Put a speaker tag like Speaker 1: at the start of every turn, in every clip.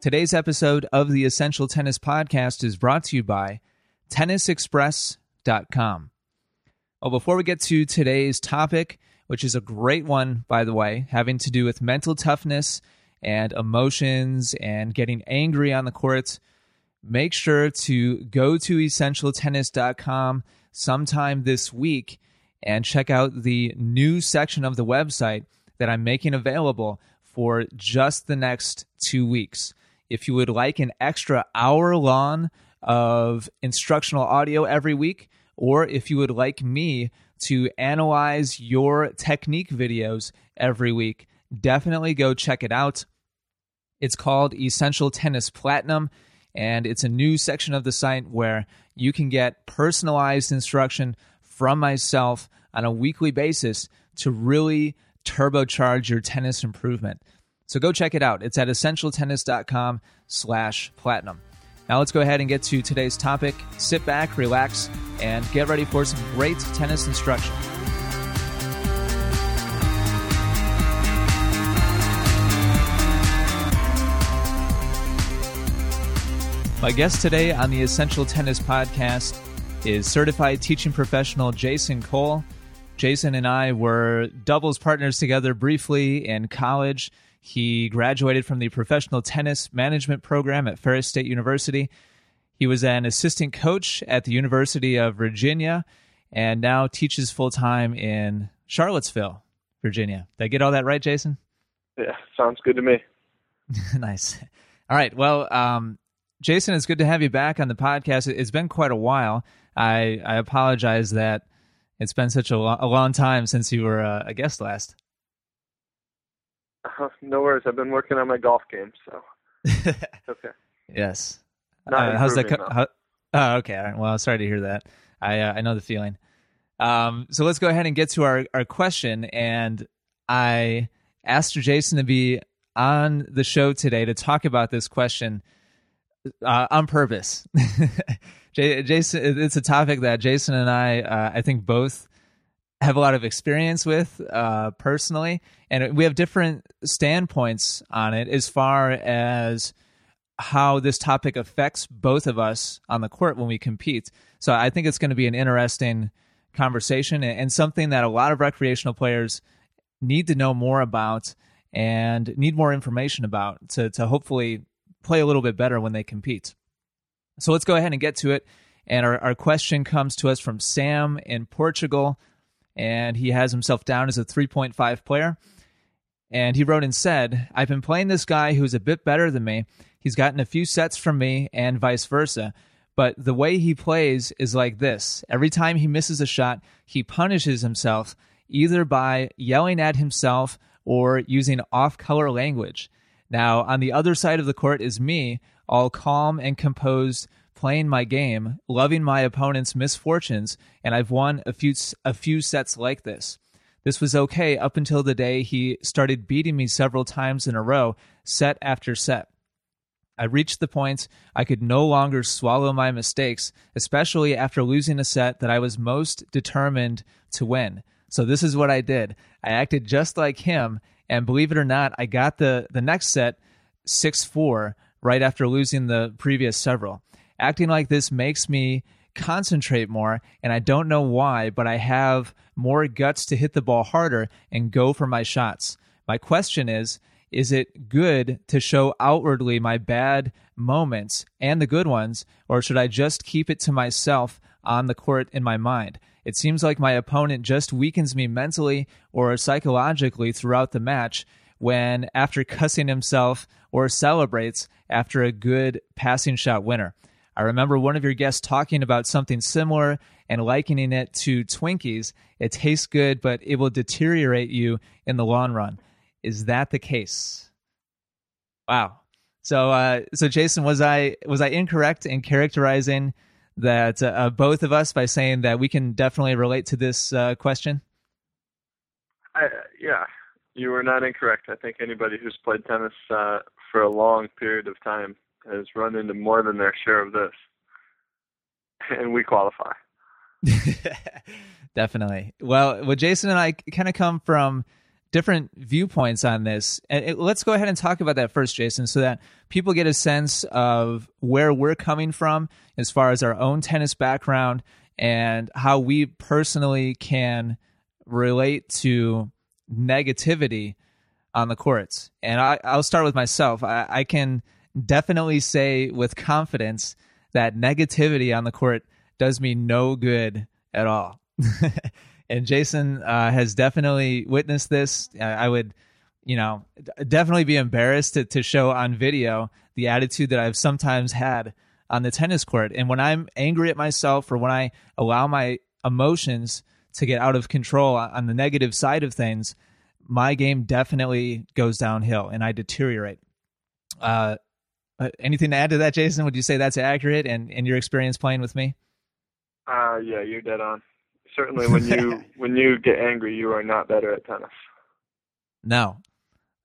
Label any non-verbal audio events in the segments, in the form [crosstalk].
Speaker 1: Today's episode of the Essential Tennis Podcast is brought to you by TennisExpress.com. Well, oh, before we get to today's topic, which is a great one, by the way, having to do with mental toughness and emotions and getting angry on the courts, make sure to go to essentialtennis.com sometime this week and check out the new section of the website that I'm making available for just the next two weeks. If you would like an extra hour long of instructional audio every week, or if you would like me to analyze your technique videos every week, definitely go check it out. It's called Essential Tennis Platinum, and it's a new section of the site where you can get personalized instruction from myself on a weekly basis to really turbocharge your tennis improvement. So go check it out. It's at essentialtennis.com slash platinum. Now let's go ahead and get to today's topic. Sit back, relax, and get ready for some great tennis instruction. My guest today on the Essential Tennis Podcast is certified teaching professional Jason Cole. Jason and I were doubles partners together briefly in college. He graduated from the professional tennis management program at Ferris State University. He was an assistant coach at the University of Virginia and now teaches full time in Charlottesville, Virginia. Did I get all that right, Jason?
Speaker 2: Yeah, sounds good to me. [laughs]
Speaker 1: nice. All right. Well, um, Jason, it's good to have you back on the podcast. It's been quite a while. I, I apologize that it's been such a, lo- a long time since you were uh, a guest last.
Speaker 2: Uh, no worries. I've been working on my golf game, so [laughs] okay.
Speaker 1: Yes. Uh, how's that? Co- how, oh, okay. All right. Well, sorry to hear that. I uh, I know the feeling. Um, so let's go ahead and get to our our question. And I asked Jason to be on the show today to talk about this question uh, on purpose. [laughs] J- Jason, it's a topic that Jason and I, uh, I think, both have a lot of experience with uh, personally, and we have different standpoints on it as far as how this topic affects both of us on the court when we compete. So I think it's going to be an interesting conversation and something that a lot of recreational players need to know more about and need more information about to, to hopefully play a little bit better when they compete. So let's go ahead and get to it. And our, our question comes to us from Sam in Portugal, and he has himself down as a 3.5 player. And he wrote and said, I've been playing this guy who's a bit better than me. He's gotten a few sets from me and vice versa. But the way he plays is like this every time he misses a shot, he punishes himself either by yelling at himself or using off color language. Now, on the other side of the court is me, all calm and composed, playing my game, loving my opponent's misfortunes, and I've won a few a few sets like this. This was okay up until the day he started beating me several times in a row, set after set. I reached the point I could no longer swallow my mistakes, especially after losing a set that I was most determined to win. So this is what I did. I acted just like him, and believe it or not, I got the the next set 6-4 right after losing the previous several. Acting like this makes me concentrate more, and I don't know why, but I have more guts to hit the ball harder and go for my shots. My question is is it good to show outwardly my bad moments and the good ones, or should I just keep it to myself on the court in my mind? It seems like my opponent just weakens me mentally or psychologically throughout the match when, after cussing himself, or celebrates after a good passing shot winner. I remember one of your guests talking about something similar and likening it to Twinkies. It tastes good, but it will deteriorate you in the long run. Is that the case? Wow. So, uh, so Jason, was I was I incorrect in characterizing that uh, both of us by saying that we can definitely relate to this uh, question?
Speaker 2: I, yeah, you were not incorrect. I think anybody who's played tennis uh, for a long period of time has run into more than their share of this, and we qualify. [laughs]
Speaker 1: Definitely. Well, well, Jason and I kind of come from different viewpoints on this. And it, let's go ahead and talk about that first, Jason, so that people get a sense of where we're coming from as far as our own tennis background and how we personally can relate to negativity on the courts. And I, will start with myself. I, I can definitely say with confidence that negativity on the court does me no good at all. [laughs] and Jason uh, has definitely witnessed this. I would, you know, definitely be embarrassed to, to show on video the attitude that I've sometimes had on the tennis court. And when I'm angry at myself or when I allow my emotions to get out of control on the negative side of things, my game definitely goes downhill and I deteriorate. Uh, anything to add to that, Jason? Would you say that's accurate and in your experience playing with me?
Speaker 2: Uh, yeah, you're dead on. Certainly, when you [laughs] when you get angry, you are not better at tennis.
Speaker 1: No,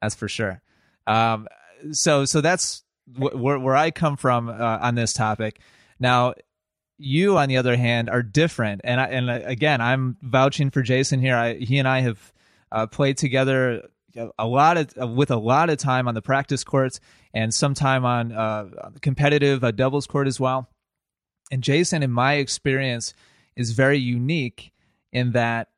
Speaker 1: that's for sure. Um, so so that's where where I come from uh, on this topic. Now, you on the other hand are different, and I, and uh, again, I'm vouching for Jason here. I, he and I have uh, played together a lot of with a lot of time on the practice courts and some time on uh, competitive uh, doubles court as well. And Jason, in my experience, is very unique in that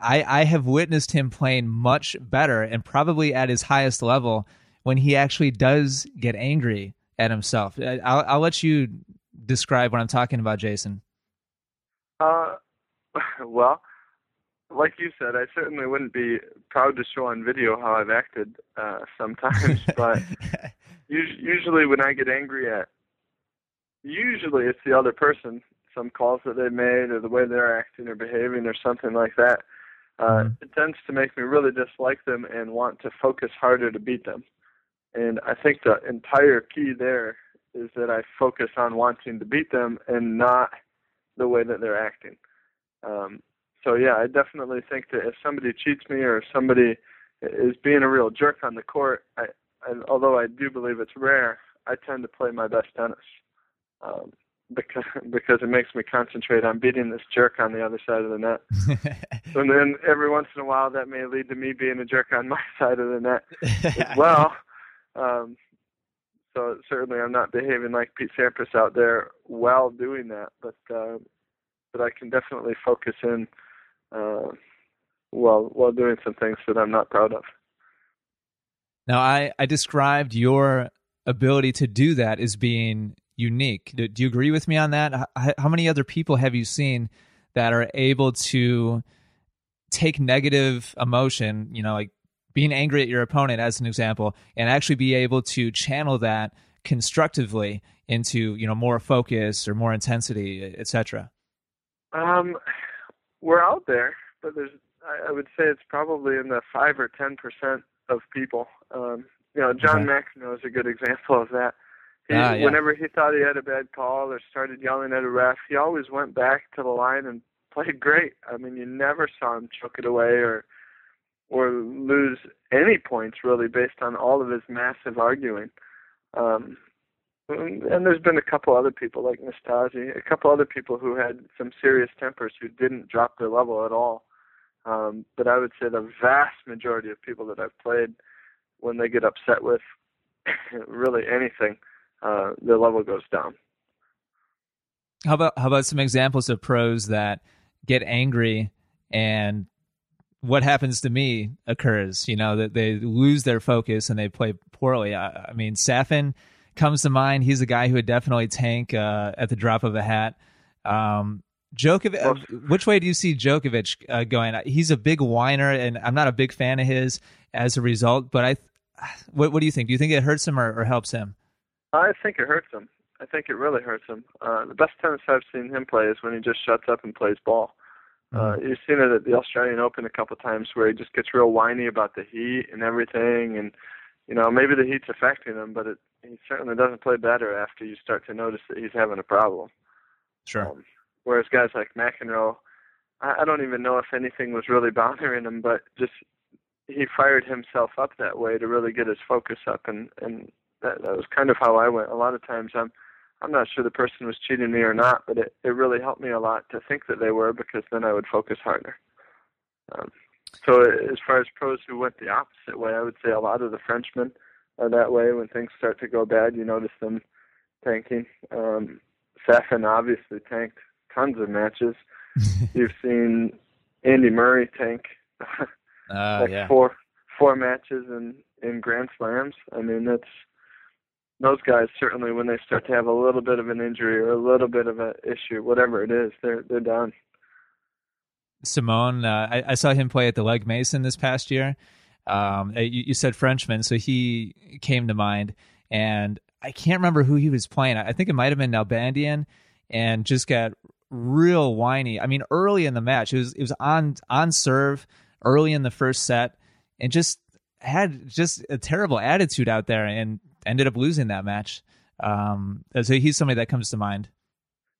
Speaker 1: I, I have witnessed him playing much better and probably at his highest level when he actually does get angry at himself. I'll, I'll let you describe what I'm talking about, Jason.
Speaker 2: Uh, [laughs] well, like you said, I certainly wouldn't be proud to show on video how I've acted uh, sometimes, [laughs] but usually when I get angry at, usually it's the other person, some calls that they made or the way they're acting or behaving or something like that. Uh, mm-hmm. It tends to make me really dislike them and want to focus harder to beat them. And I think the entire key there is that I focus on wanting to beat them and not the way that they're acting. Um, so yeah, I definitely think that if somebody cheats me or if somebody is being a real jerk on the court, I, and although I do believe it's rare, I tend to play my best tennis um, because [laughs] because it makes me concentrate on beating this jerk on the other side of the net. [laughs] and then every once in a while, that may lead to me being a jerk on [laughs] my side of the net as well. Um, so certainly, I'm not behaving like Pete Sampras out there while doing that, but uh, but I can definitely focus in uh, while while doing some things that I'm not proud of.
Speaker 1: Now, I I described your ability to do that as being unique. Do, do you agree with me on that? How, how many other people have you seen that are able to take negative emotion, you know, like being angry at your opponent as an example, and actually be able to channel that constructively into you know more focus or more intensity, etc.
Speaker 2: Um, we're out there, but there's I, I would say it's probably in the five or ten percent of people. Um, you know, John okay. McEnroe is a good example of that. He, ah, yeah. Whenever he thought he had a bad call or started yelling at a ref, he always went back to the line and played great. I mean, you never saw him choke it away or or lose any points really based on all of his massive arguing. Um, and there's been a couple other people like Nastase, a couple other people who had some serious tempers who didn't drop their level at all. Um, but I would say the vast majority of people that I've played, when they get upset with [laughs] really anything, uh, their level goes down.
Speaker 1: How about how about some examples of pros that get angry and what happens to me occurs? You know that they lose their focus and they play poorly. I, I mean, Safin comes to mind. He's a guy who would definitely tank uh, at the drop of a hat. Um, Djokovic, uh, which way do you see Djokovic uh, going? He's a big whiner, and I'm not a big fan of his as a result. But I, what, what do you think? Do you think it hurts him or, or helps him?
Speaker 2: I think it hurts him. I think it really hurts him. Uh, the best tennis I've seen him play is when he just shuts up and plays ball. Uh, mm-hmm. you've seen it at the Australian Open a couple of times where he just gets real whiny about the heat and everything, and you know maybe the heat's affecting him, but it he certainly doesn't play better after you start to notice that he's having a problem.
Speaker 1: Sure.
Speaker 2: Um, whereas guys like McEnroe, I, I don't even know if anything was really [laughs] bothering him, but just he fired himself up that way to really get his focus up, and and that, that was kind of how I went. A lot of times I'm I'm not sure the person was cheating me or not, but it, it really helped me a lot to think that they were because then I would focus harder. Um, so as far as pros who went the opposite way, I would say a lot of the Frenchmen are that way. When things start to go bad, you notice them tanking. Um, Safin obviously tanked tons of matches. [laughs] You've seen Andy Murray tank
Speaker 1: uh, [laughs]
Speaker 2: like
Speaker 1: yeah.
Speaker 2: four four matches in in Grand Slams. I mean, that's those guys certainly when they start to have a little bit of an injury or a little bit of an issue, whatever it is, they're they're done.
Speaker 1: Simon, uh, I, I, saw him play at the Legg Mason this past year. Um, you, you, said Frenchman, so he came to mind, and I can't remember who he was playing. I think it might have been Nalbandian, and just got real whiny. I mean, early in the match, it was it was on on serve early in the first set, and just had just a terrible attitude out there, and ended up losing that match. Um, so he's somebody that comes to mind.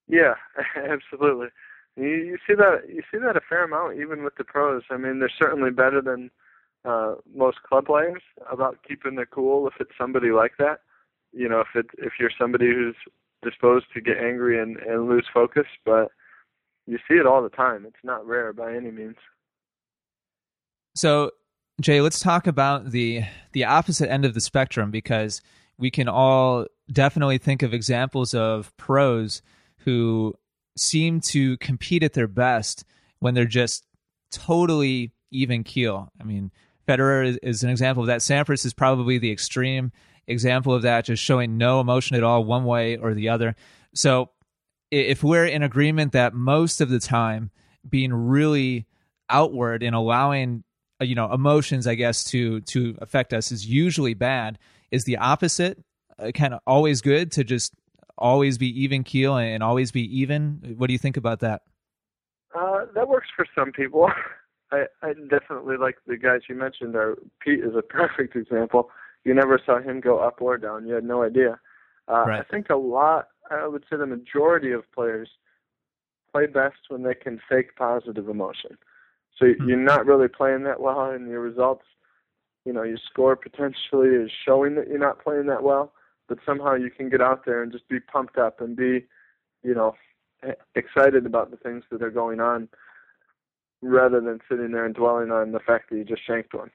Speaker 2: Yeah, [laughs] absolutely. You, you see that you see that a fair amount, even with the pros. I mean, they're certainly better than uh, most club players about keeping their cool. If it's somebody like that, you know, if it if you're somebody who's disposed to get angry and, and lose focus, but you see it all the time. It's not rare by any means.
Speaker 1: So, Jay, let's talk about the the opposite end of the spectrum because we can all definitely think of examples of pros who seem to compete at their best when they're just totally even keel. I mean, Federer is, is, an example of that. Sampras is probably the extreme example of that, just showing no emotion at all, one way or the other. So, if we're in agreement that most of the time being really outward and allowing uh, you know emotions i guess to to affect us is usually bad is the opposite uh, kind of always good to just always be even keel and always be even? What do you think about that?
Speaker 2: Uh, that works for some people. [laughs] I, I definitely like the guys you mentioned. Are, Pete is a [laughs] perfect example. You never saw him go up or down. You had no idea. Uh,
Speaker 1: right.
Speaker 2: I think a lot. I would say the majority of players play best when they can fake positive emotion. So hmm. you're not really playing that well, and your results, you know, your score potentially is showing that you're not playing that well but somehow you can get out there and just be pumped up and be, you know, excited about the things that are going on rather than sitting there and dwelling on the fact that you just shanked one.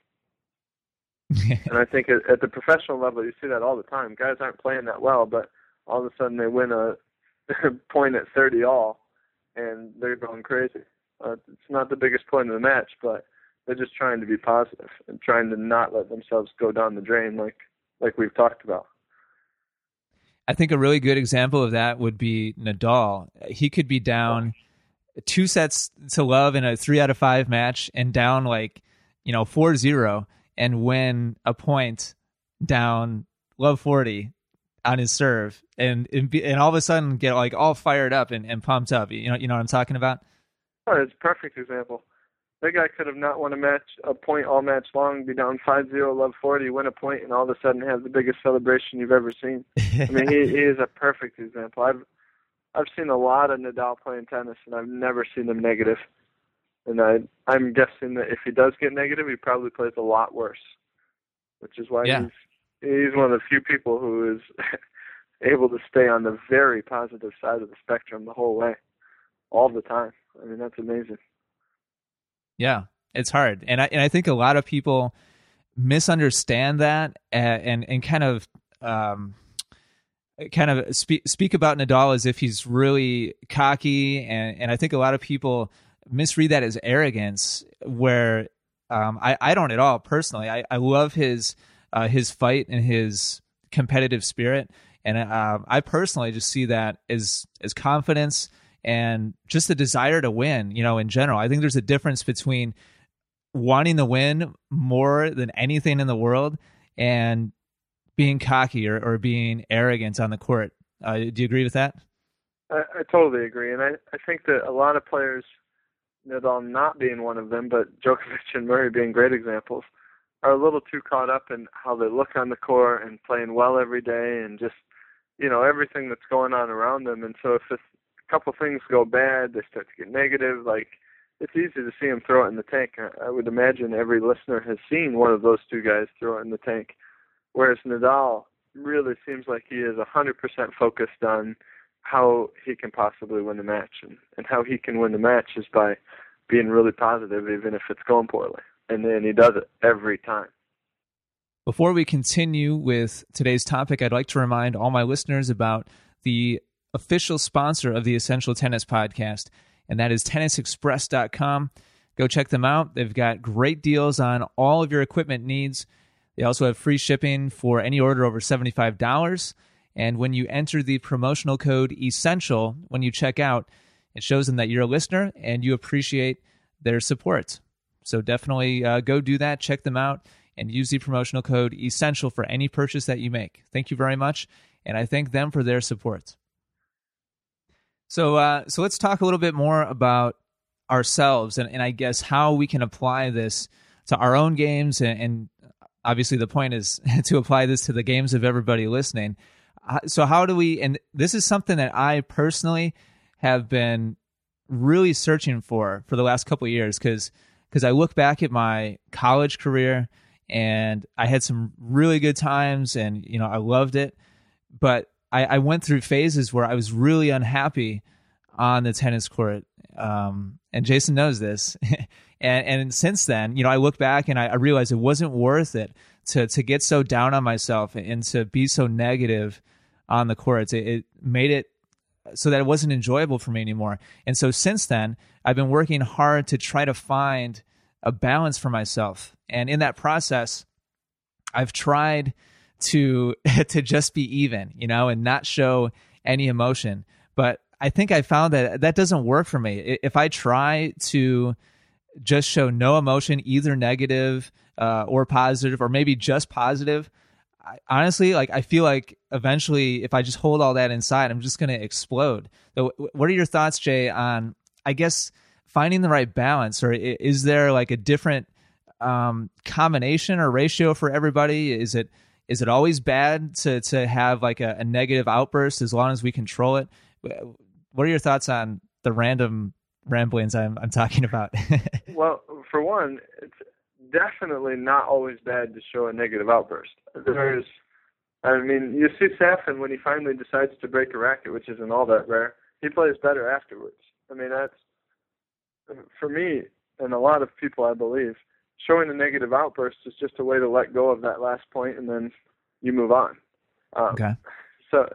Speaker 2: [laughs] and I think at, at the professional level, you see that all the time. Guys aren't playing that well, but all of a sudden they win a [laughs] point at 30 all, and they're going crazy. Uh, it's not the biggest point of the match, but they're just trying to be positive and trying to not let themselves go down the drain, like like we've talked about.
Speaker 1: I think a really good example of that would be Nadal. He could be down two sets to love in a three out of five match and down like, you know, 4 0 and win a point down love 40 on his serve and, and, all of a sudden get like all fired up and, and pumped up. You know, you know what I'm talking about?
Speaker 2: Oh, a perfect example. That guy could have not won a match, a point all match long, be down 5-0, love 40, win a point, and all of a sudden have the biggest celebration you've ever seen. I mean, he, he is a perfect example. I've I've seen a lot of Nadal playing tennis, and I've never seen him negative. And I I'm guessing that if he does get negative, he probably plays a lot worse, which is why
Speaker 1: yeah.
Speaker 2: he's he's one of the few people who is [laughs] able to stay on the very positive side of the spectrum the whole way, all the time. I mean, that's amazing.
Speaker 1: Yeah, it's hard, and I and I think a lot of people misunderstand that and and, and kind of um, kind of speak speak about Nadal as if he's really cocky, and and I think a lot of people misread that as arrogance, where um, I I don't at all personally. I I love his uh, his fight and his competitive spirit, and uh, I personally just see that as as confidence and just the desire to win, you know, in general. I think there's a difference between wanting to win more than anything in the world and being cocky or, or being arrogant on the court. Uh, do you agree with that?
Speaker 2: I, I totally agree. And I, I think that a lot of players, Nadal not being one of them, but Djokovic and Murray being great examples, are a little too caught up in how they look on the court and playing well every day and just, you know, everything that's going on around them. And so if a couple things go bad, they start to get negative. Like it's easy to see him throw it in the tank. I would imagine every listener has seen one of those two guys throw it in the tank. Whereas Nadal really seems like he is 100% focused on how he can possibly win the match, and, and how he can win the match is by being really positive, even if it's going poorly. And then he does it every time.
Speaker 1: Before we continue with today's topic, I'd like to remind all my listeners about the official sponsor of the Essential Tennis Podcast, and that is tennisexpress.com. Go check them out. They've got great deals on all of your equipment needs. They also have free shipping for any order over $75. And when you enter the promotional code ESSENTIAL when you check out, it shows them that you're a listener and you appreciate their support. So definitely uh, go do that, check them out, and use the promotional code ESSENTIAL for any purchase that you make. Thank you very much, and I thank them for their support. So, uh, so let's talk a little bit more about ourselves and, and I guess how we can apply this to our own games. And, and obviously, the point is [laughs] to apply this to the games of everybody listening. Uh, so, how do we? And this is something that I personally have been really searching for for the last couple years because because I look back at my college career and I had some really good times and you know I loved it, but I, I went through phases where I was really unhappy on the tennis court. Um, and Jason knows this. [laughs] and, and since then, you know, I look back and I, I it wasn't worth it to, to get so down on myself and to be so negative on the courts. It, it made it so that it wasn't enjoyable for me anymore. And so since then, I've been working hard to try to find a balance for myself. And in that process, I've tried to [laughs] to just be even, you know, and not show any emotion. But I think I found that that doesn't work for me. If I try to just show no emotion, either negative uh, or positive, or maybe just positive, I, honestly, like I feel like eventually, if I just hold all that inside, I'm just going to explode. So, what are your thoughts, Jay, on I guess finding the right balance, or is there like a different um, combination or ratio for everybody? Is it is it always bad to to have like a, a, negative outburst as long as we control it? What are your thoughts on the random ramblings I'm I'm talking about? [laughs]
Speaker 2: well, for one, it's definitely not always bad to show a negative outburst. There's, I mean, you see Safin when he finally decides to break a racket, which isn't all that rare. He plays better afterwards. I mean, that's for me and a lot of people, I believe showing a negative outburst is just a way to let go of that last point and then you move on.
Speaker 1: Um, okay.
Speaker 2: So,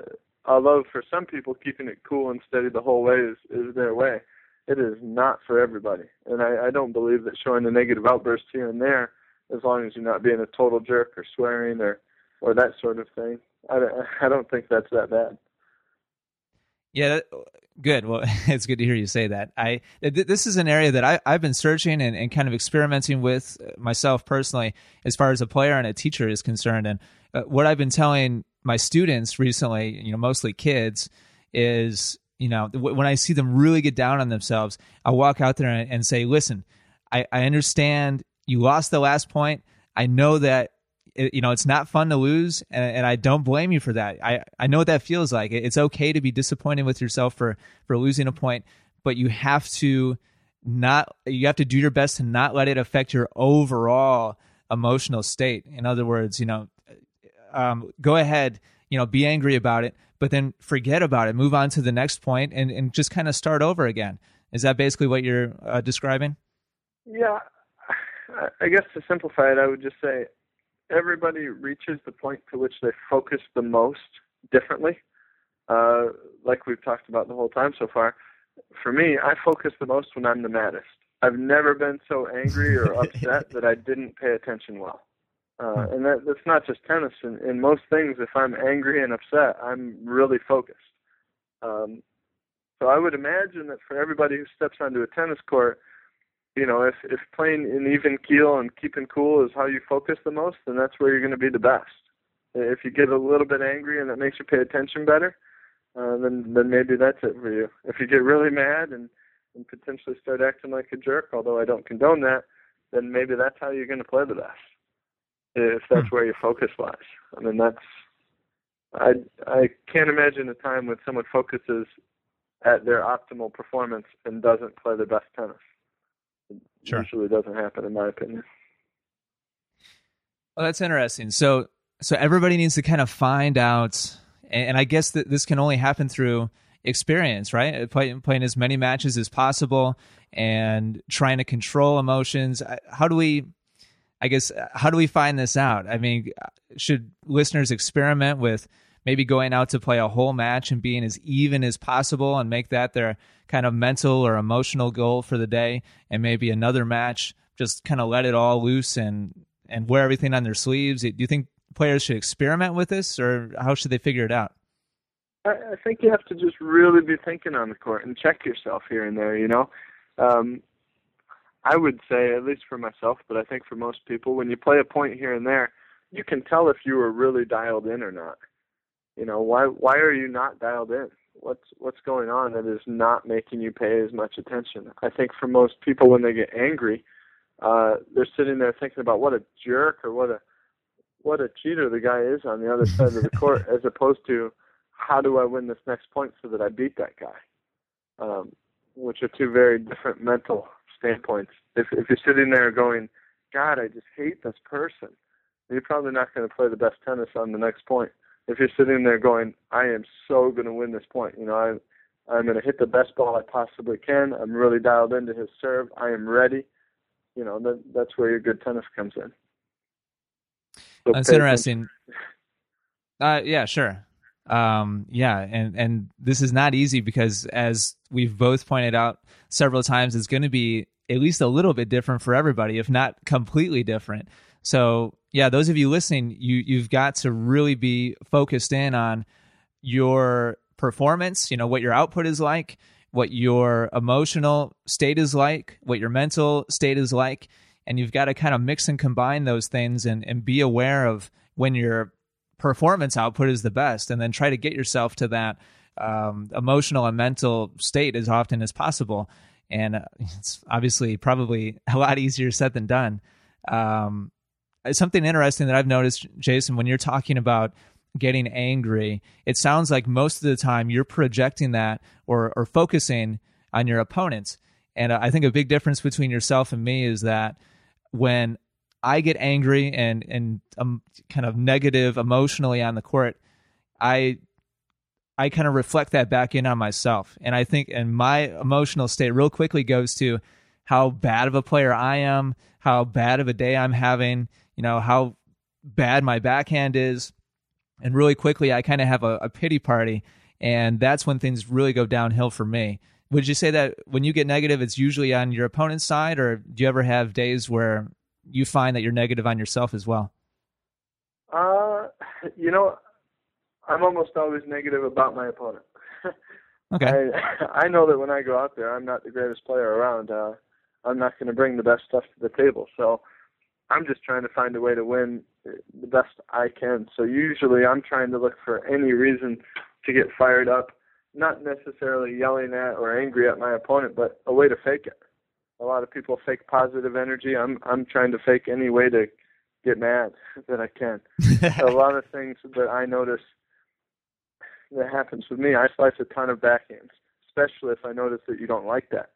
Speaker 2: although for some people keeping it cool and steady the whole way is is their way, it is not for everybody. And I, I don't believe that showing a negative outburst here and there, as long as you're not being a total jerk or swearing or or that sort of thing, I I don't think that's that bad.
Speaker 1: Yeah, good. Well, [laughs] it's good to hear you say that. I th- this is an area that I, I've been searching and, and kind of experimenting with myself personally, as far as a player and a teacher is concerned. And uh, what I've been telling my students recently, you know, mostly kids, is you know when I see them really get down on themselves, I walk out there and, and say, "Listen, I, I understand you lost the last point. I know that it, you know it's not fun to lose and, and, i don't blame you for that. I i know what that feels like. It's okay to be disappointed with yourself for for losing a point but you have to not you have to do your best to not let it affect your overall emotional state. In other words you know um, go ahead you know be angry about it but then forget about it move on to the next point and and just kind of start over again is that basically what you're uh, describing
Speaker 2: yeah i guess to simplify it i would just say everybody reaches the point to which they focus the most differently. Uh, like we've talked about the whole time so far. For me, I focus the most when I'm the maddest. I've never been so angry or [laughs] upset that I didn't pay attention well. Uh, hmm. and that, that's not just tennis. In, in most things, if I'm angry and upset, I'm really focused. Um, so I would imagine that for everybody who steps onto a tennis court, you know, if if playing in even keel and keeping cool is how you focus the most, then that's where you're going to be the best. If you get a little bit angry and that makes you pay attention better, uh, then then maybe that's it for you. If you get really mad and and potentially start acting like a jerk, although I don't condone that, then maybe that's how you're going to play the best. If that's hmm. where your focus lies. I mean, that's I I can't imagine a time when someone focuses at their optimal performance and doesn't play their best tennis. It
Speaker 1: sure.
Speaker 2: usually doesn't happen, in my opinion.
Speaker 1: Well, that's interesting. So, so everybody needs to kind of find out, and I guess that this can only happen through experience, right? Play, playing as many matches as possible and trying to control emotions. How do we? I guess how do we find this out? I mean, should listeners experiment with maybe going out to play a whole match and being as even as possible and make that their kind of mental or emotional goal for the day? And maybe another match just kind of let it all loose and and wear everything on their sleeves? Do you think players should experiment with this or how should they figure it out?
Speaker 2: I, think you have to just really be thinking on the court and check yourself here and there you know? Um I would say, at least for myself, but I think for most people, when you play a point here and there, you can tell if you were really dialed in or not. You know, why why are you not dialed in? What's what's going on that is not making you pay as much attention? I think for most people when they get angry, uh they're sitting there thinking about what a jerk or what a what a cheater the guy is on the other [laughs] side of the court as opposed to how do I win this next point so that I beat that guy? Um, which are two very different mental standpoints. If if you're sitting there going, God, I just hate this person, you're probably not going to play the best tennis on the next point if you're sitting there going, I am so going to win this point, you know, I, I'm going to hit the best ball I possibly can. I'm really dialed into his serve. I am ready. You know, that, that's where your good tennis comes in.
Speaker 1: So that's interesting. Uh, yeah, sure. Um, yeah, and and this is not easy because, as we've both pointed out several times, it's going to be at least a little bit different for everybody, if not completely different. So yeah, those of you listening, you you've got to really be focused in on your performance, you know, what your output is like, what your emotional state is like, what your mental state is like, and you've got to kind of mix and combine those things and and be aware of when your performance output is the best and then try to get yourself to that um, emotional and mental state as often as possible and uh, it's obviously probably a lot easier said than done um, something interesting that I've noticed, Jason, when you're talking about getting angry, it sounds like most of the time you're projecting that or, or focusing on your opponents. And I think a big difference between yourself and me is that when I get angry and and I'm kind of negative emotionally on the court, I I kind of reflect that back in on myself. And I think and my emotional state real quickly goes to how bad of a player I am, how bad of a day I'm having, you know, how bad my backhand is. And really quickly, I kind of have a, a pity party. And that's when things really go downhill for me. Would you say that when you get negative, it's usually on your opponent's side, or do you ever have days where you find that you're negative on yourself as well?
Speaker 2: Uh, you know, I'm almost always negative about my opponent. [laughs]
Speaker 1: okay.
Speaker 2: I, I know that when I go out there, I'm not the greatest player around. Uh, I'm not going to bring the best stuff to the table. So I'm just trying to find a way to win the best I can. So usually I'm trying to look for any reason to get fired up, not necessarily yelling at or angry at my opponent, but a way to fake it. A lot of people fake positive energy. I'm I'm trying to fake any way to get mad [laughs] that I can. [laughs] a lot of things that I notice that happens with me. I slice a ton of backhands, especially if I notice that you don't like that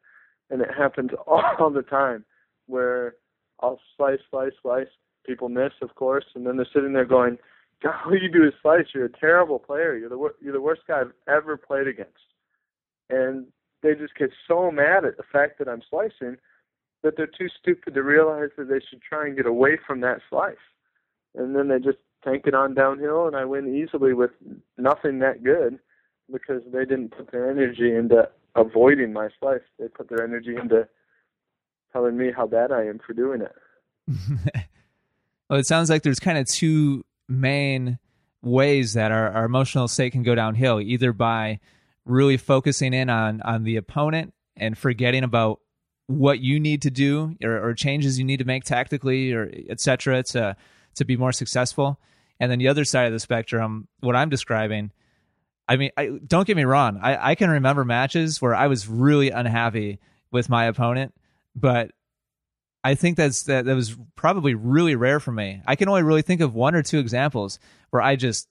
Speaker 2: and it happens [laughs] all the time where I'll slice, slice, slice. People miss, of course, and then they're sitting there going, "God, all [laughs] you do is slice. You're a terrible player. You're the wor- you're the worst guy I've ever played against." And they just get so mad at the fact that I'm slicing that they're too stupid to realize that they should try and get away from that slice. And then they just tank it on downhill, and I win easily with nothing that good because they didn't put their energy into avoiding my slice. They put their energy into telling me how bad I am for doing it. [laughs]
Speaker 1: well, it sounds like there's kind of two main ways that our, our emotional state can go downhill either by really focusing in on on the opponent and forgetting about what you need to do or, or changes you need to make tactically or etc to to be more successful and then the other side of the spectrum what i'm describing I mean, I, don't get me wrong. I, I can remember matches where I was really unhappy with my opponent, but I think that's that that was probably really rare for me. I can only really think of one or two examples where I just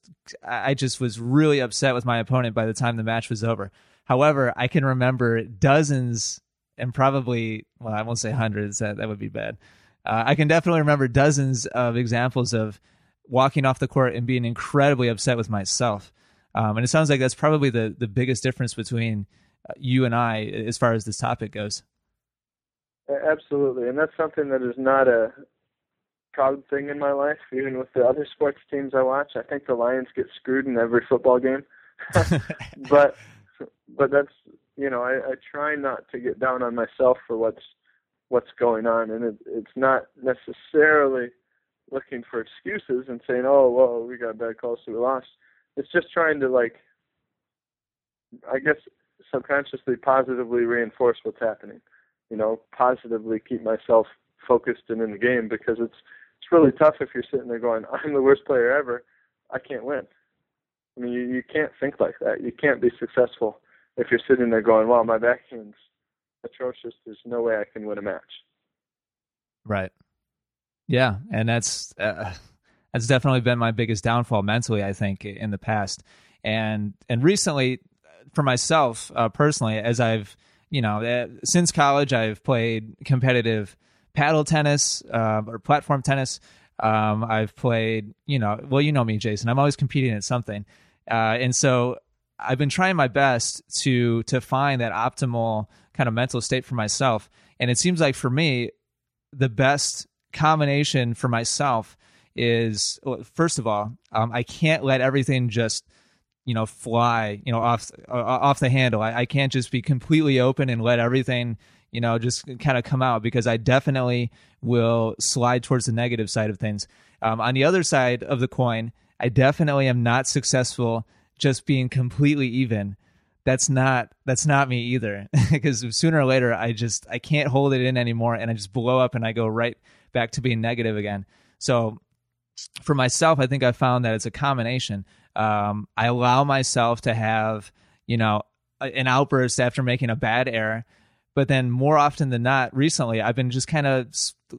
Speaker 1: I just was really upset with my opponent by the time the match was over. However, I can remember dozens and probably well, I won't say hundreds. That that would be bad. Uh, I can definitely remember dozens of examples of walking off the court and being incredibly upset with myself. Um, and it sounds like that's probably the the biggest difference between uh, you and I as far as this topic goes.
Speaker 2: Absolutely, and that's something that is not a proud thing in my life. Even with the other sports teams I watch, I think the Lions get screwed in every football game. [laughs] [laughs] but but that's you know I, I try not to get down on myself for what's what's going on, and it, it's not necessarily looking for excuses and saying, "Oh, well, we got bad calls, so we lost." It's just trying to like, I guess, subconsciously, positively reinforce what's happening you know, positively keep myself focused and in the game because it's it's really tough if you're sitting there going, [laughs] I'm the worst player ever, I can't win. I mean, you, you can't think like that. You can't be successful if you're sitting there going, well, my backhand's atrocious. There's no way I can win a match.
Speaker 1: Right. Yeah, and that's uh, that's definitely been my biggest downfall mentally. I think in the past, and and recently, for myself uh, personally, as I've you know, uh, since college, I've played competitive paddle tennis uh, or platform tennis. Um, I've played, you know, well, you know me, Jason. I'm always competing at something, uh, and so I've been trying my best to to find that optimal kind of mental state for myself. And it seems like for me, the best combination for myself is first of all, um, I can't let everything just you know fly you know off uh, off the handle. I, I can't just be completely open and let everything you know just kind of come out because i definitely will slide towards the negative side of things. Um, on the other side of the coin i definitely am not successful just being completely even. That's not that's not me either. [laughs] Because sooner or later i just i can't hold it in anymore and i just blow up and i go right back to being negative again so for myself i think i found that it's a combination um, I allow myself to have, you know, an outburst after making a bad error. But then more often than not, recently, I've been just kind of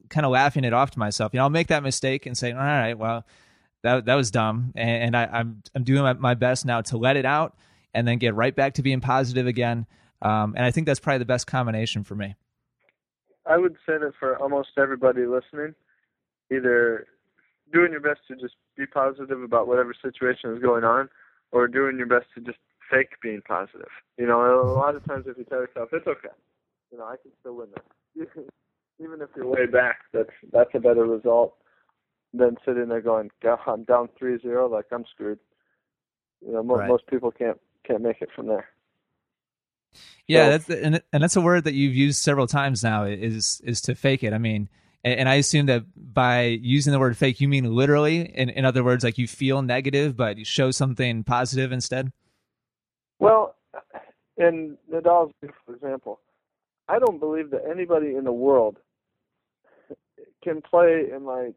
Speaker 1: kind of laughing it off to myself. You know, I'll make that mistake and say, all right, well, that that was dumb, and, and I, am I'm, I'm doing my, best now to let it out and then get right back to being positive again. Um, and I think that's probably the best combination for me.
Speaker 2: I would say that for almost everybody listening, either doing your best to just be positive about whatever situation is going on, or doing your best to just fake being positive. You know, a lot of times if you tell yourself it's okay, you know, I can still win this. [laughs] Even if you're way back, that's that's a better result than sitting there going, God, I'm down three zero, like I'm screwed. You know, mo- right. most people can't can't make it from there.
Speaker 1: Yeah, so, that's and and that's a word that you've used several times now. Is is to fake it. I mean, and I assume that by using the word fake, you mean literally. In, in other words, like you feel negative, but you show something positive instead.
Speaker 2: Well, in Nadal's beautiful example, I don't believe that anybody in the world can play in like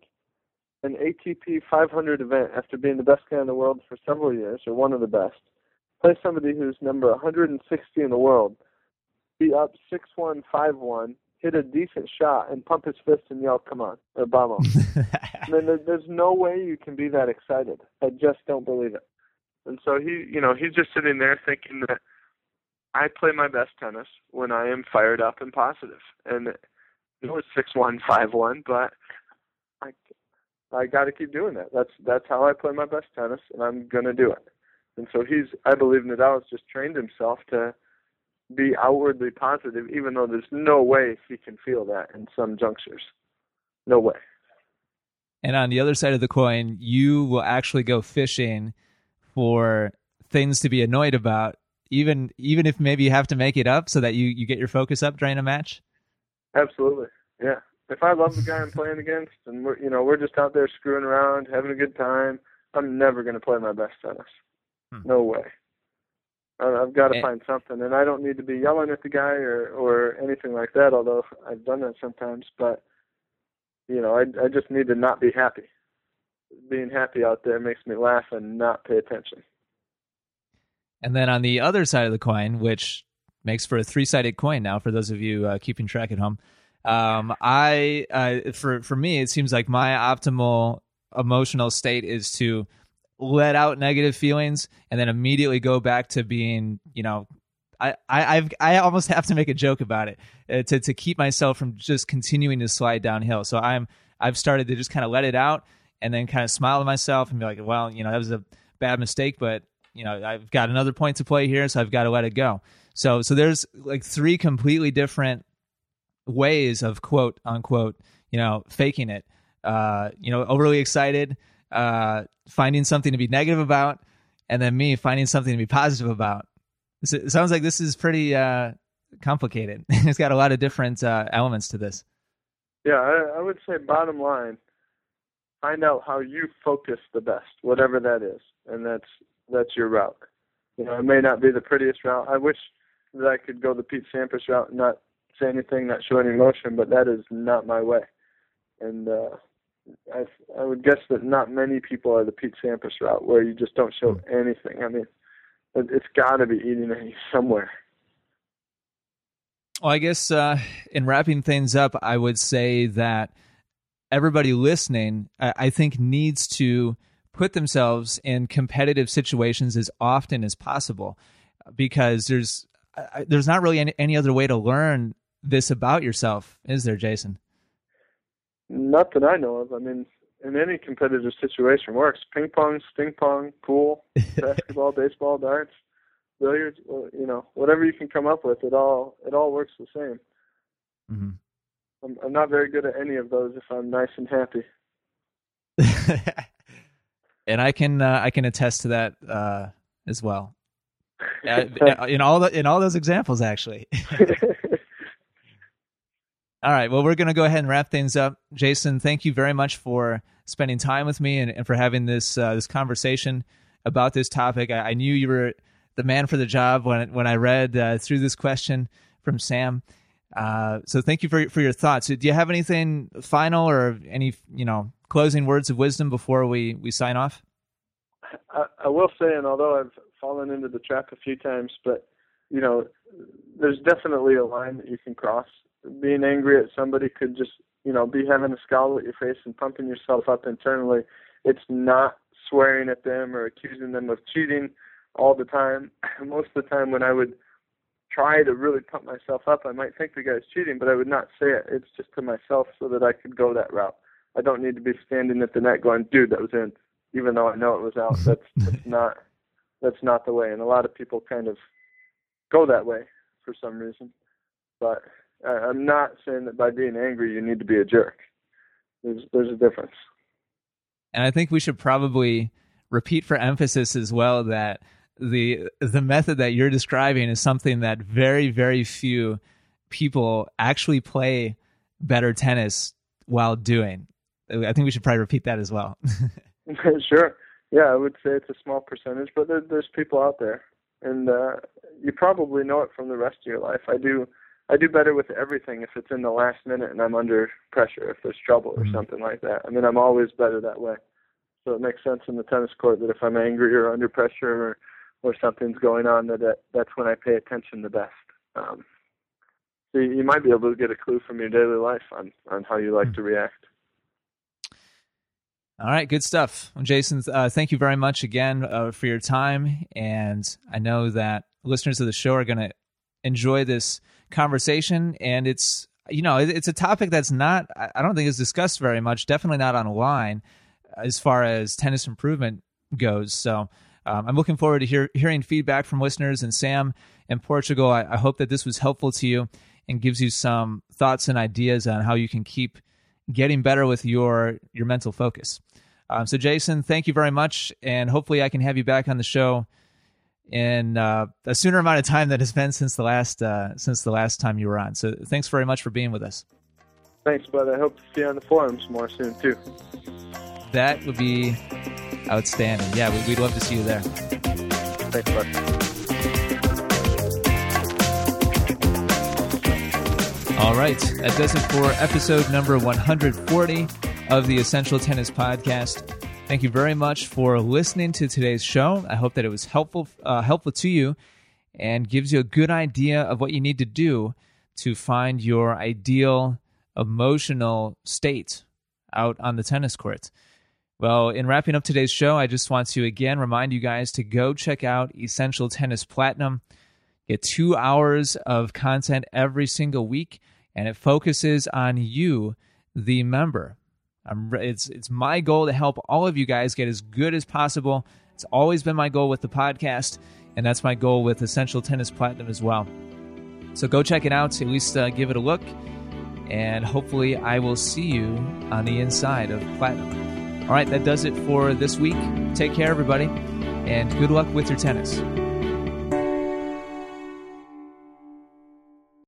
Speaker 2: an ATP 500 event after being the best guy in the world for several years, or one of the best. Play somebody who's number 160 in the world, be up 6-1, 5-1, hit a decent shot and pump his fist and yell, "Come on!" or "Vamos!" [laughs] I mean, there's no way you can be that excited. I just don't believe it. And so he, you know, he's just sitting there thinking that I play my best tennis when I am fired up and positive. And it was six one, five one, but I, I got to keep doing that. That's that's how I play my best tennis, and I'm gonna do it. And so he's, I believe Nadal has just trained himself to be outwardly positive, even though there's no way he can feel that in some junctures. No way.
Speaker 1: And on the other side of the coin, you will actually go fishing for things to be annoyed about, even even if maybe you have to make it up so that you, you get your focus up during a match.
Speaker 2: Absolutely, yeah. If I love the guy I'm playing against, and we're you know we're just out there screwing around, having a good time, I'm never going to play my best tennis. Hmm. No way. I've got to and, find something, and I don't need to be yelling at the guy or or anything like that. Although I've done that sometimes, but you know, I I just need to not be happy. Being happy out there makes me laugh and not pay attention.
Speaker 1: And then on the other side of the coin, which makes for a three-sided coin now for those of you uh, keeping track at home, Um, I uh, for for me, it seems like my optimal emotional state is to let out negative feelings and then immediately go back to being, you know, I, I I've I almost [laughs] have to make a joke about it uh, to to keep myself from just continuing to slide downhill. So I'm I've started to just kind of let it out and then kind of smile to myself and be like, well, you know, that was a bad mistake, but you know, I've got another point to play here, so I've got to let it go. So so there's like three completely different ways of quote unquote, you know, faking it. Uh, you know, overly excited, uh, finding something to be negative about, and then me finding something to be positive about. It sounds like this is pretty uh, complicated. [laughs] it's got a lot of different uh, elements to this.
Speaker 2: Yeah, I, I would say bottom line, find out how you focus the best, whatever that is, and that's that's your route. You know, it may not be the prettiest route. I wish that I could go the Pete Sampras route and not say anything, not show any emotion, but that is not my way. And uh, I I would guess that not many people are the Pete Sampras route, where you just don't show hmm. anything. I mean, it's got to be eating at you somewhere.
Speaker 1: Well, I guess uh, in wrapping things up, I would say that everybody listening, I, I think, needs to put themselves in competitive situations as often as possible because there's there's not really any, any other way to learn this about yourself, is there, Jason?
Speaker 2: Not that I know of. I mean, in any competitive situation works. Ping pong, sting pong, pool, [laughs] basketball, baseball, darts, billiards. You know, whatever you can come up with, it all it all works the same. Mm-hmm. I'm, I'm not very good at any of those if I'm nice and happy. [laughs]
Speaker 1: and I can uh, I can attest to that uh, as well. Uh, in all the in all those examples, actually. [laughs] all right. Well, we're going to go ahead and wrap things up. Jason, thank you very much for spending time with me and, and for having this uh, this conversation about this topic. I, I, knew you were the man for the job when when I read uh, through this question from Sam. Uh, so thank you for for your thoughts. Do you have anything final or any you know closing words of wisdom before we we sign off?
Speaker 2: I, I will say, and although I've fallen into the trap a few times, but you know, there's definitely a line that you can cross. Being angry at somebody could just you know be having a scowl at your face and pumping yourself up internally. It's not swearing at them or accusing them of cheating all the time. [laughs] Most of the time, when I would try to really pump myself up, I might think the guy's cheating, but I would not say it. It's just to myself so that I could go that route. I don't need to be standing at the net going, dude, that was in, even though I know it was out. [laughs] That's, that's not that's not the way, and a lot of people kind of go that way for some reason. But I'm not saying that by being angry you need to be a jerk. There's there's a difference.
Speaker 1: And I think we should probably repeat for emphasis as well that the the method that you're describing is something that very very few people actually play better tennis while doing. I think we should probably repeat that as well. [laughs] [laughs]
Speaker 2: sure. Yeah, I would say it's a small percentage, but there, there's people out there, and uh, you probably know it from the rest of your life. I do. I do better with everything if it's in the last minute and I'm under pressure, if there's trouble or mm-hmm. something like that. I mean, I'm always better that way. So it makes sense in the tennis court that if I'm angry or under pressure or or something's going on, that, that that's when I pay attention the best. Um, so you, you might be able to get a clue from your daily life on on how you like mm-hmm. to react.
Speaker 1: All right, good stuff. Well, Jason, uh, thank you very much again uh, for your time. And I know that listeners of the show are going to enjoy this conversation. And it's, you know, it's a topic that's not, I don't think is discussed very much, definitely not online as far as tennis improvement goes. So um, I'm looking forward to hear, hearing feedback from listeners. And Sam in Portugal, I, I hope that this was helpful to you and gives you some thoughts and ideas on how you can keep getting better with your your mental focus. Um, so, Jason, thank you very much, and hopefully, I can have you back on the show in uh, a sooner amount of time than has been since the last uh, since the last time you were on. So, thanks very much for being with us.
Speaker 2: Thanks, bud. I hope to see you on the forums more soon too.
Speaker 1: That would be outstanding. Yeah, we'd love to see you there.
Speaker 2: Thanks, bud.
Speaker 1: All right, that does it for episode number 140 of the Essential Tennis Podcast. Thank you very much for listening to today's show. I hope that it was helpful uh, helpful to you and gives you a good idea of what you need to do to find your ideal emotional state out on the tennis court. Well, in wrapping up today's show, I just want to again remind you guys to go check out Essential Tennis Platinum. Get two hours of content every single week, and it focuses on you, the member. I'm, it's it's my goal to help all of you guys get as good as possible. It's always been my goal with the podcast, and that's my goal with Essential Tennis Platinum as well. So go check it out. At least uh, give it a look, and hopefully I will see you on the inside of Platinum. All right, that does it for this week. Take care, everybody, and good luck with your tennis.